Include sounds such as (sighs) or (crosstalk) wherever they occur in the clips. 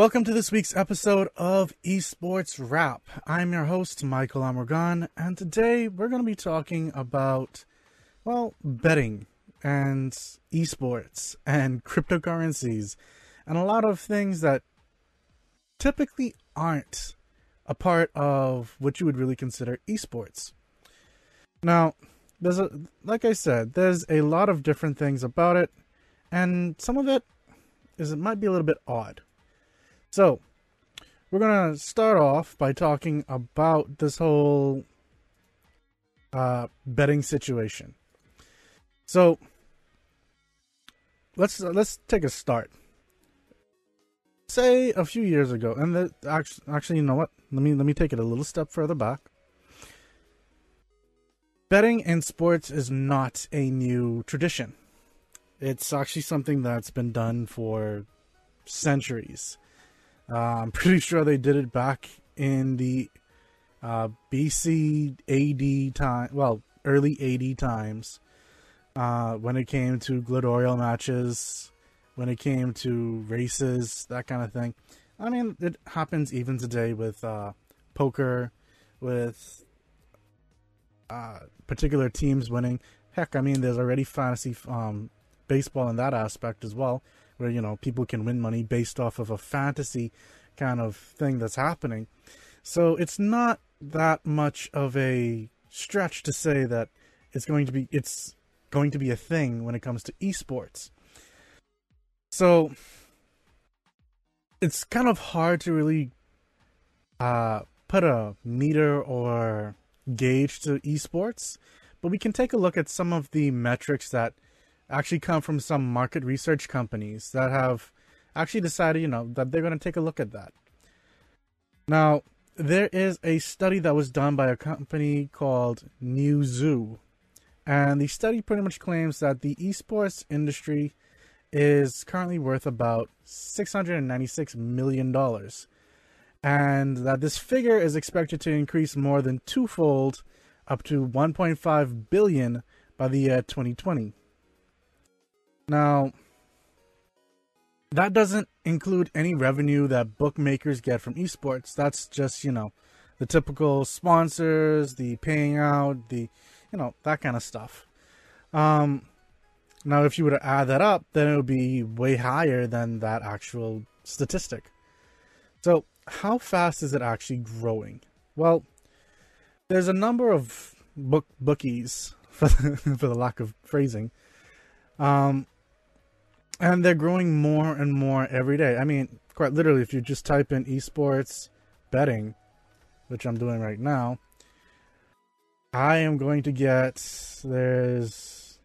Welcome to this week's episode of Esports Wrap. I'm your host, Michael Amorgan, and today we're going to be talking about, well, betting and esports and cryptocurrencies and a lot of things that typically aren't a part of what you would really consider esports. Now, there's a like I said, there's a lot of different things about it, and some of it is it might be a little bit odd. So, we're gonna start off by talking about this whole uh, betting situation. So, let's let's take a start. Say a few years ago, and the, actually, actually, you know what? Let me let me take it a little step further back. Betting in sports is not a new tradition. It's actually something that's been done for centuries. Uh, I'm (laughs) pretty sure they did it back in the uh, BC AD time, well, early AD times, uh, when it came to gladiatorial matches, when it came to races, that kind of thing. I mean, it happens even today with uh, poker, with uh, particular teams winning. Heck, I mean, there's already fantasy um, baseball in that aspect as well, where you know people can win money based off of a fantasy kind of thing that's happening. So it's not that much of a stretch to say that it's going to be it's going to be a thing when it comes to esports. So it's kind of hard to really uh, put a meter or gauge to esports, but we can take a look at some of the metrics that actually come from some market research companies that have actually decided, you know, that they're going to take a look at that. Now, there is a study that was done by a company called Newzoo, and the study pretty much claims that the esports industry is currently worth about $696 million, and that this figure is expected to increase more than twofold up to 1.5 billion by the year 2020. Now, that doesn't include any revenue that bookmakers get from esports. That's just, you know, the typical sponsors, the paying out, the, you know, that kind of stuff. Um, now, if you were to add that up, then it would be way higher than that actual statistic. So, how fast is it actually growing? Well, there's a number of book bookies, (laughs) for the, for the lack of phrasing, um, and they're growing more and more every day. I mean, quite literally, if you just type in esports betting, which I'm doing right now, I am going to get there's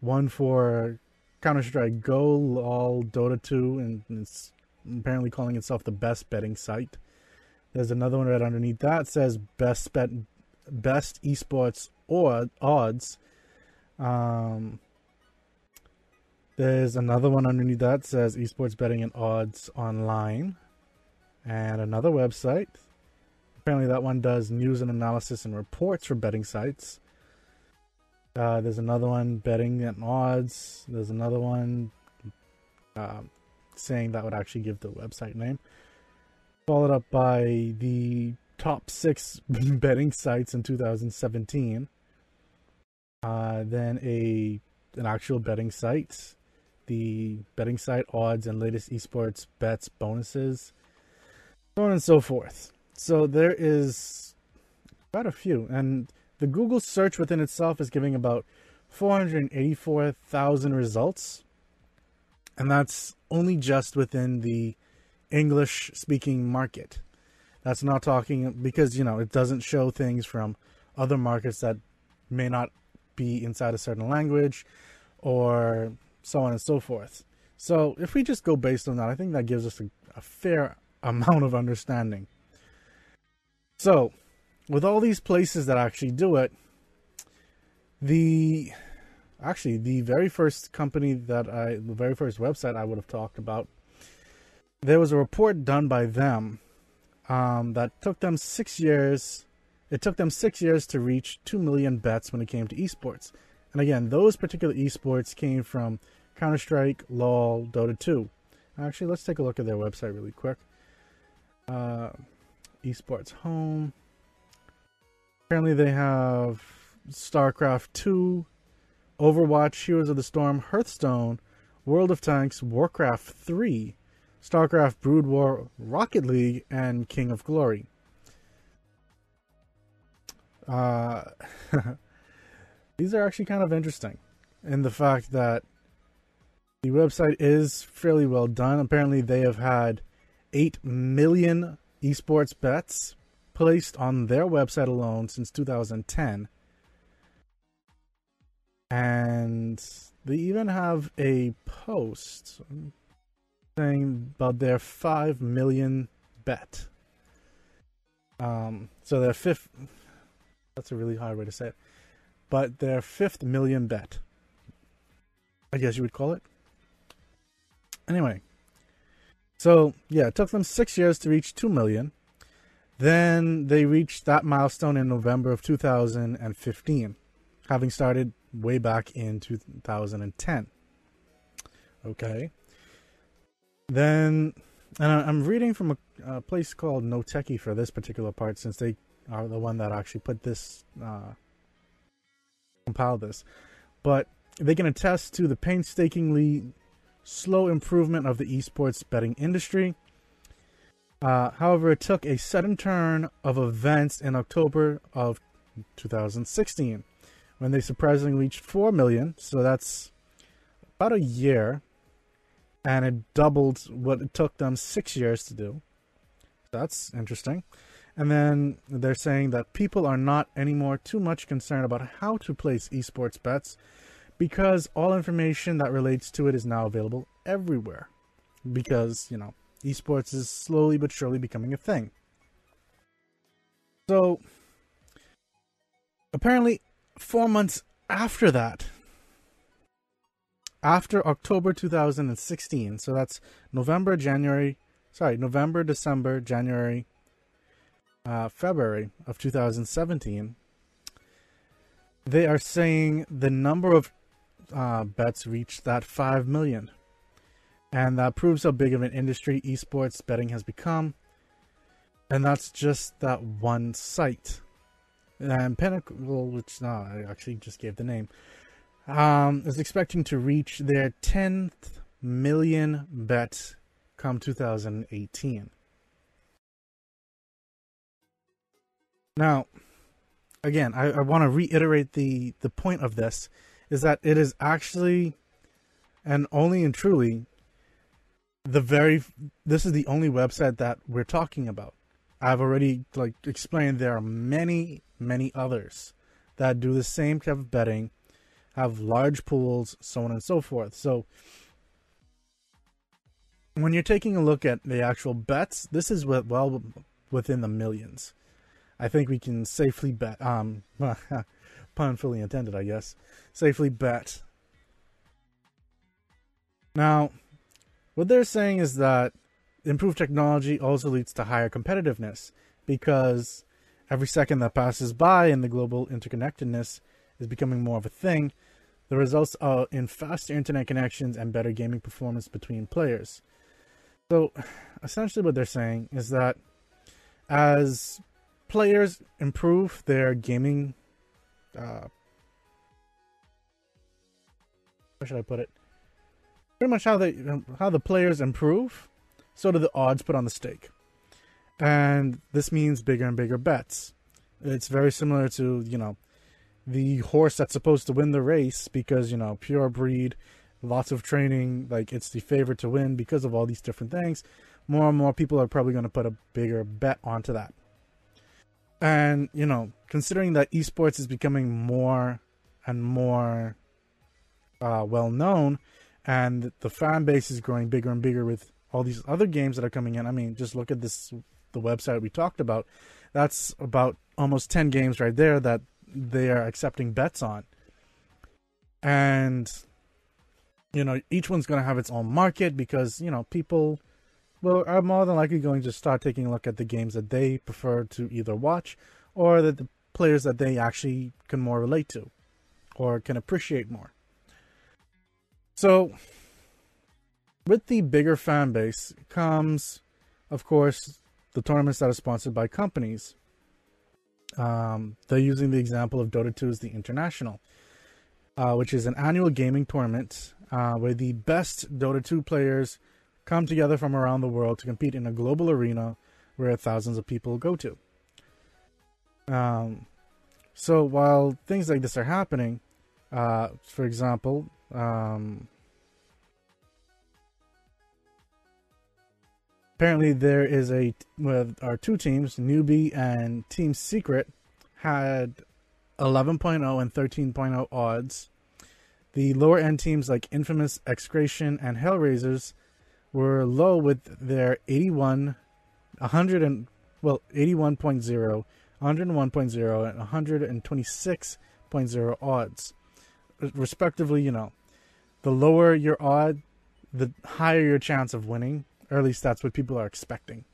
one for Counter Strike Go, all Dota 2, and it's apparently calling itself the best betting site. There's another one right underneath that says best bet, best esports or odds. Um, there's another one underneath that says esports betting and odds online, and another website. Apparently, that one does news and analysis and reports for betting sites. Uh, there's another one betting and odds. There's another one uh, saying that would actually give the website name. Followed up by the top six (laughs) betting sites in 2017. Uh, then a an actual betting site the betting site odds and latest esports bets bonuses, so on and so forth. So there is quite a few, and the Google search within itself is giving about 484,000 results, and that's only just within the English speaking market. That's not talking because you know it doesn't show things from other markets that may not be inside a certain language or so on and so forth. So if we just go based on that, I think that gives us a, a fair amount of understanding. So, with all these places that actually do it, the actually the very first company that I the very first website I would have talked about, there was a report done by them um, that took them six years. It took them six years to reach two million bets when it came to esports. And again, those particular esports came from Counter Strike, LoL, Dota 2. Actually, let's take a look at their website really quick. Uh, esports home. Apparently, they have StarCraft 2, Overwatch, Heroes of the Storm, Hearthstone, World of Tanks, Warcraft 3, StarCraft Brood War, Rocket League, and King of Glory. Uh, (laughs) these are actually kind of interesting in the fact that the website is fairly well done. Apparently, they have had 8 million esports bets placed on their website alone since 2010. And they even have a post saying about their 5 million bet. Um, so their fifth, that's a really hard way to say it, but their fifth million bet, I guess you would call it. Anyway, so yeah, it took them six years to reach 2 million. Then they reached that milestone in November of 2015, having started way back in 2010. Okay. Then, and I'm reading from a, a place called No Techie for this particular part, since they are the one that actually put this, uh, compiled this. But they can attest to the painstakingly slow improvement of the esports betting industry. Uh, however, it took a sudden turn of events in October of 2016 when they surprisingly reached 4 million. So that's about a year. And it doubled what it took them six years to do. That's interesting. And then they're saying that people are not anymore too much concerned about how to place esports bets because all information that relates to it is now available everywhere. Because, you know, esports is slowly but surely becoming a thing. So, apparently, four months after that, after October 2016, so that's November, January, sorry, November, December, January, uh, February of 2017, they are saying the number of uh, bets reached that 5 million. And that proves how big of an industry esports betting has become. And that's just that one site and Pinnacle, which no, I actually just gave the name, um, is expecting to reach their 10th million bet come 2018. Now, again, I, I want to reiterate the the point of this is that it is actually and only and truly the very this is the only website that we're talking about. I've already like explained there are many many others that do the same type of betting, have large pools, so on and so forth. So when you're taking a look at the actual bets, this is well within the millions. I think we can safely bet, um, (laughs) pun fully intended, I guess, safely bet. Now, what they're saying is that improved technology also leads to higher competitiveness because every second that passes by and the global interconnectedness is becoming more of a thing, the results are in faster internet connections and better gaming performance between players. So, (sighs) essentially, what they're saying is that as players improve their gaming, uh, how should I put it? Pretty much how they how the players improve, so do the odds put on the stake. And this means bigger and bigger bets. It's very similar to, you know, the horse that's supposed to win the race because, you know, pure breed, lots of training, like it's the favorite to win because of all these different things. More and more people are probably going to put a bigger bet onto that. And, you know, considering that esports is becoming more and more uh, well known and the fan base is growing bigger and bigger with all these other games that are coming in. I mean, just look at this the website we talked about. That's about almost 10 games right there that they are accepting bets on. And you know, each one's going to have its own market because, you know, people well are more than likely going to start taking a look at the games that they prefer to either watch or that the players that they actually can more relate to or can appreciate more. So with the bigger fan base comes, of course, the tournaments that are sponsored by companies. Um, they're using the example of Dota 2 as the International, uh, which is an annual gaming tournament uh, where the best Dota 2 players come together from around the world to compete in a global arena where thousands of people go to. Um, so while things like this are happening, uh, for example, um, apparently there is a with our two teams, Newbee and Team Secret, had 11.0 and 13.0 odds. The lower end teams like Infamous, Execration, and Hellraisers were low with their 81, 100 and well 81.0, 101.0, and 126.0 odds, respectively. You know, the lower your odd, the higher your chance of winning or at least that's what people are expecting.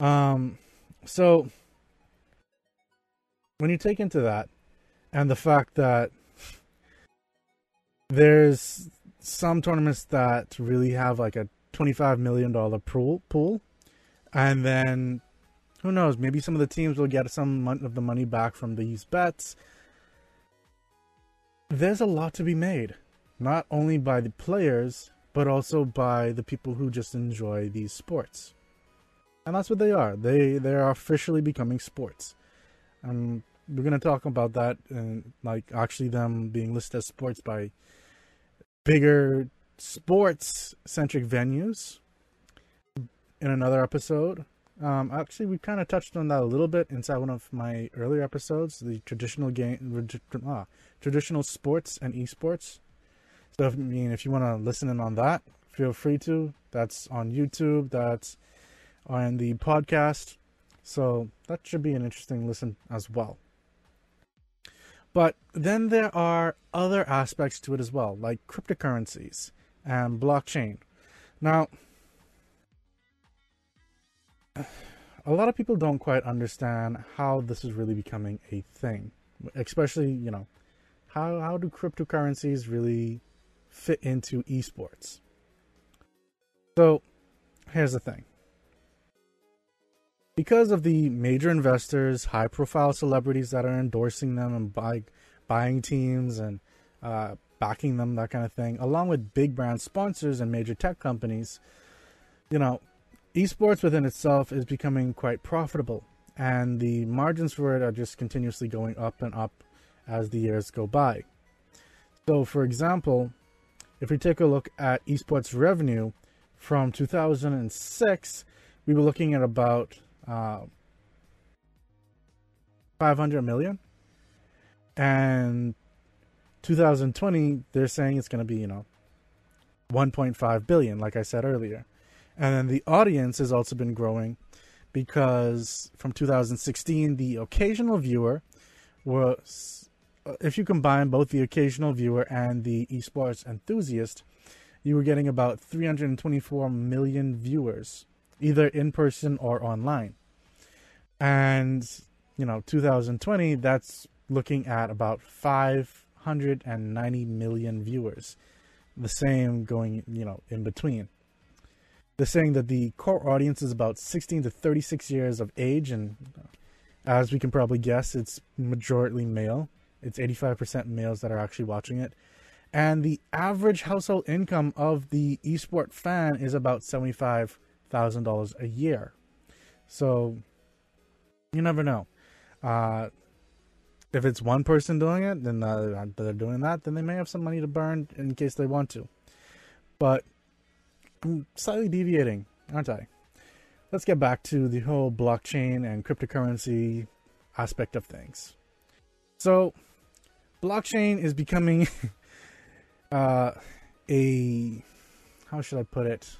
Um, so when you take into that and the fact that there's some tournaments that really have like a $25 million pool pool and then who knows maybe some of the teams will get some of the money back from these bets there's a lot to be made not only by the players but also by the people who just enjoy these sports. And that's what they are. They they are officially becoming sports. And we're gonna talk about that and like actually them being listed as sports by bigger sports centric venues in another episode. Um, actually, we kind of touched on that a little bit inside one of my earlier episodes, the traditional game, ah, traditional sports and esports. So, I mean, if you want to listen in on that, feel free to. That's on YouTube. That's on the podcast. So that should be an interesting listen as well. But then there are other aspects to it as well, like cryptocurrencies and blockchain. Now, a lot of people don't quite understand how this is really becoming a thing, especially, you know, how, how do cryptocurrencies really fit into esports. So, here's the thing. Because of the major investors, high profile celebrities that are endorsing them and buy, buying teams and uh, backing them, that kind of thing, along with big brand sponsors and major tech companies, you know, esports within itself is becoming quite profitable. And the margins for it are just continuously going up and up as the years go by. So, for example, if we take a look at esports revenue from 2006, we were looking at about uh, 500 million. And 2020, they're saying it's going to be, you know, 1.5 billion, like I said earlier. And then the audience has also been growing because from 2016, the occasional viewer was uh, if you combine both the occasional viewer and the esports enthusiast, you were getting about 324 million viewers, either in person or online. And, you know, 2020, that's looking at about 590 million viewers. The same going, you know, in between. They're saying that the core audience is about 16 to 36 years of age, and as we can probably guess, it's majority male. It's 85% males that are actually watching it. And the average household income of the esport fan is about $75,000 a year. So you never know. Uh, if it's one person doing it, then uh, they're doing that, then they may have some money to burn in case they want to. But I'm slightly deviating, aren't I? Let's get back to the whole blockchain and cryptocurrency aspect of things. So, blockchain is becoming (laughs) uh, a how should I put it?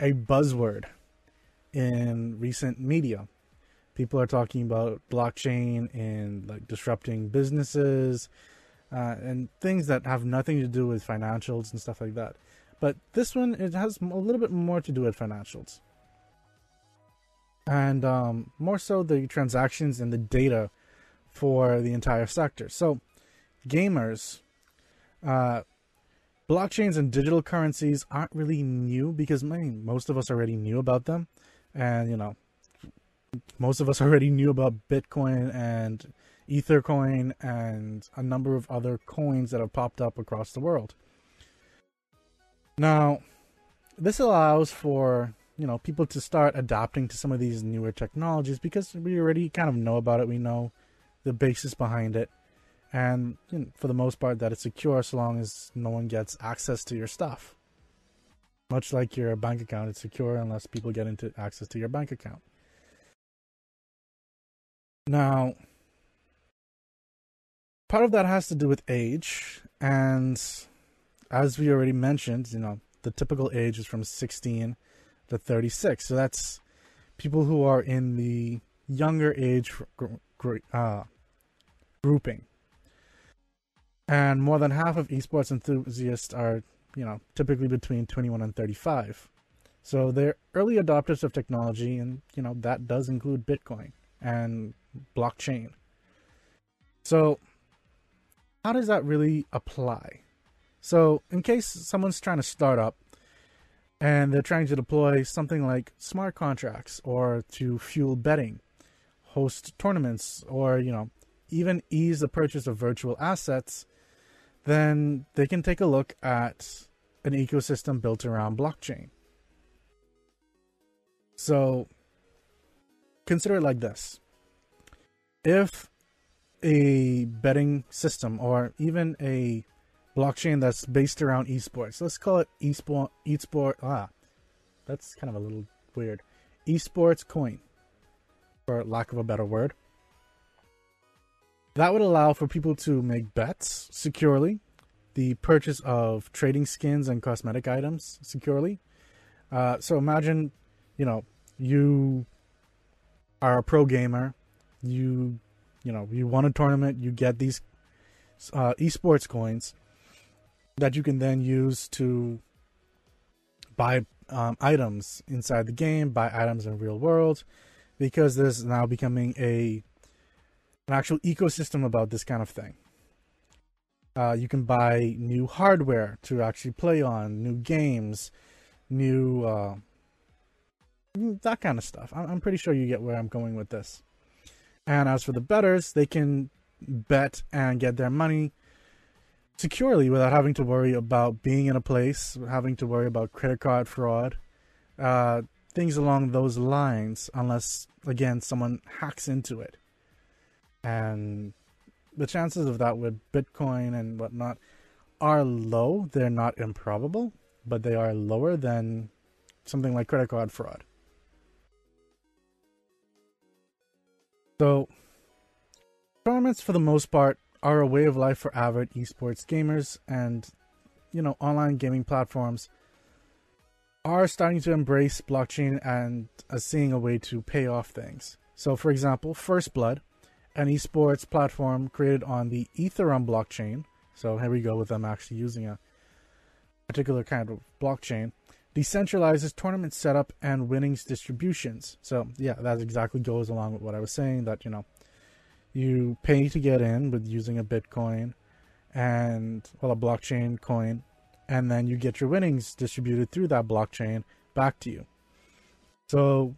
A buzzword in recent media. People are talking about blockchain and like disrupting businesses uh, and things that have nothing to do with financials and stuff like that. But this one it has a little bit more to do with financials, and um, more so the transactions and the data for the entire sector. So, gamers, uh, blockchains and digital currencies aren't really new because I mean, most of us already knew about them. And, you know, most of us (laughs) already knew about Bitcoin and Ethercoin and a number of other coins that have popped up across the world. Now, this allows for you know people to start adapting to some of these newer technologies because we already kind of know about it. We know the basis behind it, and you know, for the most part, that it's secure so long as no one gets access to your stuff. Much like your bank account, it's secure unless people get into access to your bank account. Now, part of that has to do with age, and as we already mentioned, you know, the typical age is from 16 to 36. So that's people who are in the younger age uh, grouping. And more than half of esports enthusiasts are, you know, typically between 21 and 35. So they're early adopters of technology, and, you know, that does include Bitcoin and blockchain. So, how does that really apply? So, in case someone's trying to start up and they're trying to deploy something like smart contracts or to fuel betting, host tournaments, or, you know, even ease the purchase of virtual assets, then they can take a look at an ecosystem built around blockchain. So, consider it like this if a betting system or even a blockchain that's based around esports. Let's call it esport esport ah that's kind of a little weird. Esports coin for lack of a better word. That would allow for people to make bets securely, the purchase of trading skins and cosmetic items securely. Uh, so imagine, you know, you are a pro gamer, you, you know, you won a tournament, you get these uh, esports coins, that you can then use to buy um, items inside the game, buy items in real world, because this is now becoming a an actual ecosystem about this kind of thing. Uh, you can buy new hardware to actually play on, new games, new uh, that kind of stuff. I'm pretty sure you get where I'm going with this. And as for the betters, they can bet and get their money securely without having to worry about being in a place, having to worry about credit card fraud, uh, things along those lines, unless, again, someone hacks into it. And the chances of that with Bitcoin and whatnot are low. They're not improbable, but they are lower than something like credit card fraud. So, tournaments, for the most part, are a way of life for avid esports gamers, and you know, online gaming platforms are starting to embrace blockchain and are seeing a way to pay off things. So, for example, First Blood, an esports platform created on the Ethereum blockchain. So, here we go with them actually using a particular kind of blockchain. Decentralizes tournament setup and winnings distributions. So, yeah, that exactly goes along with what I was saying that, you know, you pay to get in with using a Bitcoin and well a blockchain coin, and then you get your winnings distributed through that blockchain back to you. So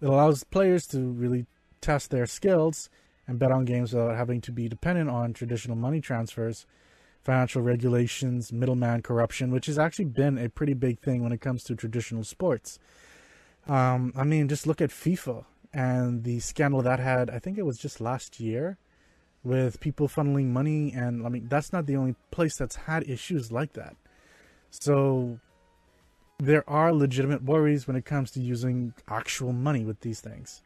it allows players to really test their skills and bet on games without having to be dependent on traditional money transfers, financial regulations, middleman corruption, which has actually been a pretty big thing when it comes to traditional sports. Um, I mean, just look at FIFA and the scandal that had, I think it was just last year, with people funneling money. And I mean, that's not the only place that's had issues like that. So there are legitimate worries when it comes to using actual money with these things.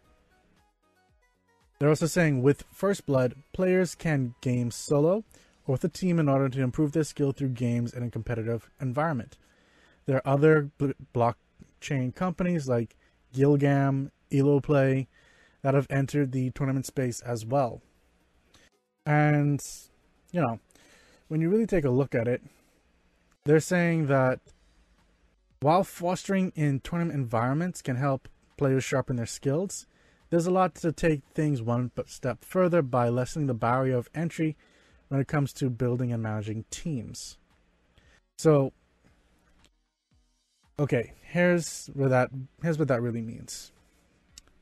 They're also saying with First Blood, players can game solo or with a team in order to improve their skill through games in a competitive environment. There are other blockchain companies like Gilgam Elo Play that have entered the tournament space as well. And, you know, when you really take a look at it, they're saying that while fostering in tournament environments can help players sharpen their skills, there's a lot to take things one step further by lessening the barrier of entry when it comes to building and managing teams. So, okay, here's where that here's what that really means.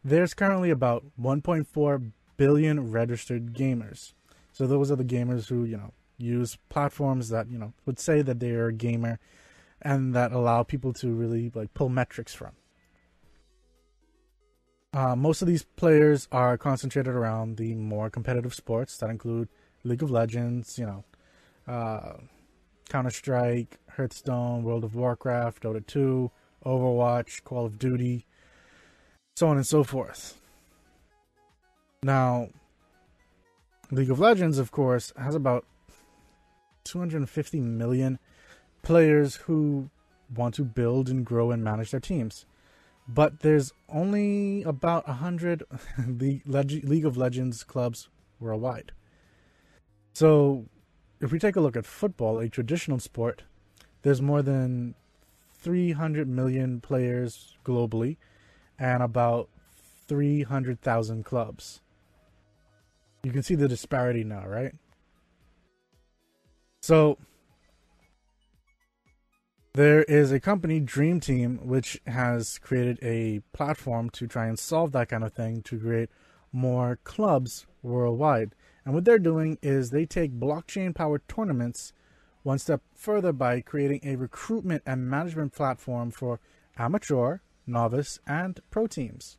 There's currently about 1.4 billion registered gamers. So those are the gamers who, you know, use platforms that, you know, would say that they are a gamer and that allow people to really like pull metrics from. Uh, most of these players are concentrated around the more competitive sports that include League of Legends, you know, uh, Counter Strike, Hearthstone, World of Warcraft, Dota 2, Overwatch, Call of Duty, so on and so forth. Now, League of Legends, of course, has about 250 million players who want to build and grow and manage their teams. But there's only about 100 (laughs) the League of Legends clubs worldwide. So, if we take a look at football, a traditional sport, there's more than 300 million players globally and about 300,000 clubs. You can see the disparity now, right? So, there is a company, Dream Team, which has created a platform to try and solve that kind of thing to create more clubs worldwide. And what they're doing is they take blockchain powered tournaments one step further by creating a recruitment and management platform for amateur, novice, and pro teams.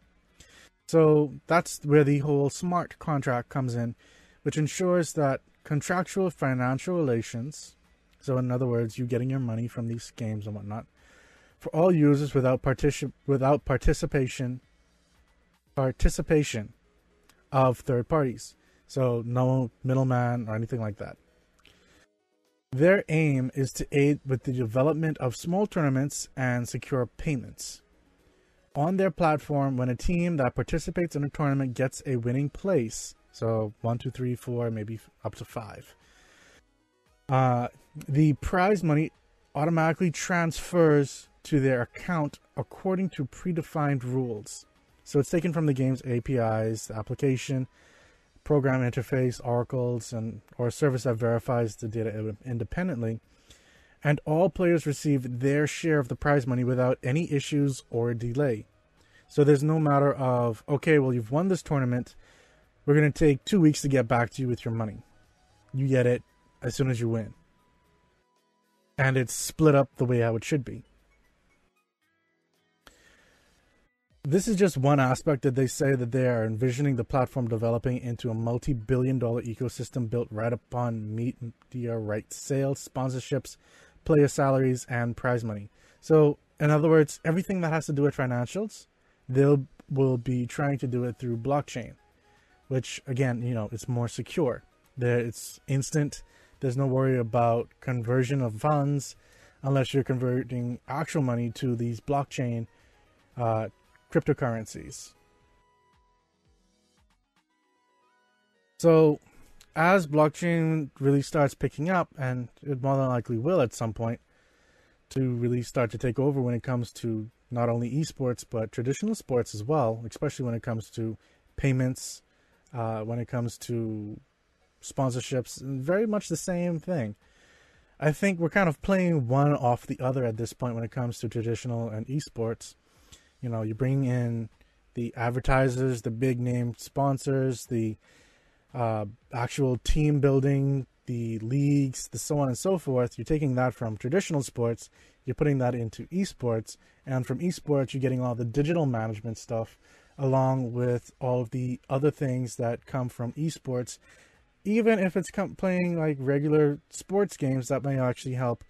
So that's where the whole smart contract comes in, which ensures that contractual financial relations, so in other words, you getting your money from these games and whatnot, for all users without without participation participation of third parties. So no middleman or anything like that. Their aim is to aid with the development of small tournaments and secure payments. On their platform, when a team that participates in a tournament gets a winning place, so one, two, three, four, maybe up to five, uh, the prize money automatically transfers to their account according to predefined rules. So it's taken from the game's APIs, application, program interface, oracles, and or a service that verifies the data independently. And all players receive their share of the prize money without any issues or delay. So there's no matter of okay, well you've won this tournament, we're gonna take two weeks to get back to you with your money. You get it as soon as you win. And it's split up the way how it should be. This is just one aspect that they say that they are envisioning the platform developing into a multi billion dollar ecosystem built right upon media rights sales, sponsorships, player salaries, and prize money. So, in other words, everything that has to do with financials, they'll will be trying to do it through blockchain, which again, you know, it's more secure. There, it's instant. There's no worry about conversion of funds, unless you're converting actual money to these blockchain uh, cryptocurrencies. So, as blockchain really starts picking up, and it more than likely will at some point, to really start to take over when it comes to not only esports but traditional sports as well, especially when it comes to payments, uh, when it comes to sponsorships, very much the same thing. I think we're kind of playing one off the other at this point when it comes to traditional and esports. You know, you bring in the advertisers, the big name sponsors, the uh, actual team building, the leagues, the so on and so forth. You're taking that from traditional sports, you're putting that into esports, and from esports, you're getting all the digital management stuff along with all of the other things that come from esports. Even if it's com- playing like regular sports games, that may actually help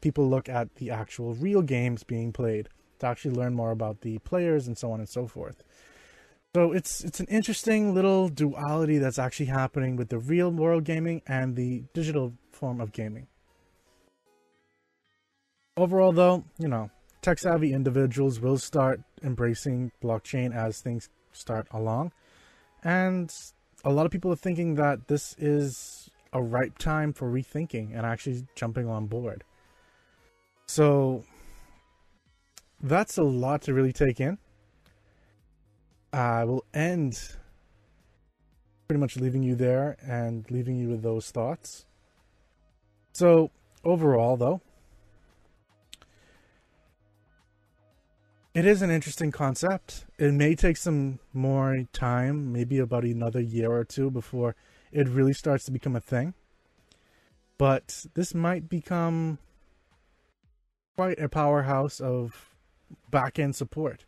people look at the actual real games being played to actually learn more about the players and so on and so forth. So it's it's an interesting little duality that's actually happening with the real world gaming and the digital form of gaming. Overall though, you know, tech savvy individuals will start embracing blockchain as things start along. And a lot of people are thinking that this is a ripe time for rethinking and actually jumping on board. So that's a lot to really take in. I will end pretty much leaving you there and leaving you with those thoughts. So, overall, though, it is an interesting concept. It may take some more time, maybe about another year or two before it really starts to become a thing. But this might become quite a powerhouse of back end support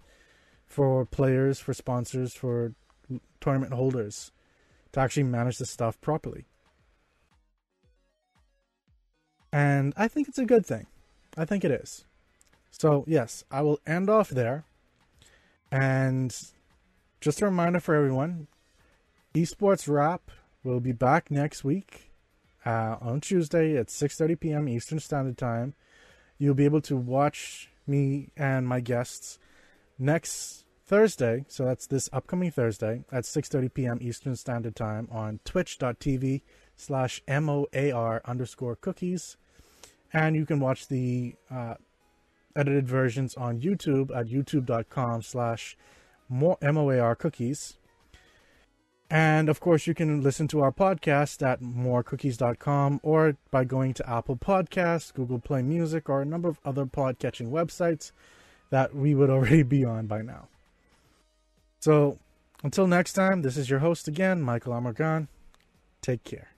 for players, for sponsors, for tournament holders to actually manage the stuff properly. And I think it's a good thing. I think it is. So, yes, I will end off there. And just a reminder for everyone Esports Wrap will be back next week uh, on Tuesday at 6:30 p.m. Eastern Standard Time. You'll be able to watch me and my guests next Thursday, so that's this upcoming Thursday at 6:30 p.m. Eastern Standard Time on Twitch.tv slash moar underscore cookies, and you can watch the uh, edited versions on YouTube at youtube.com slash moar cookies. And of course, you can listen to our podcast at morecookies.com or by going to Apple Podcasts, Google Play Music, or a number of other podcatching websites that we would already be on by now. So until next time, this is your host again, Michael Amargan. Take care.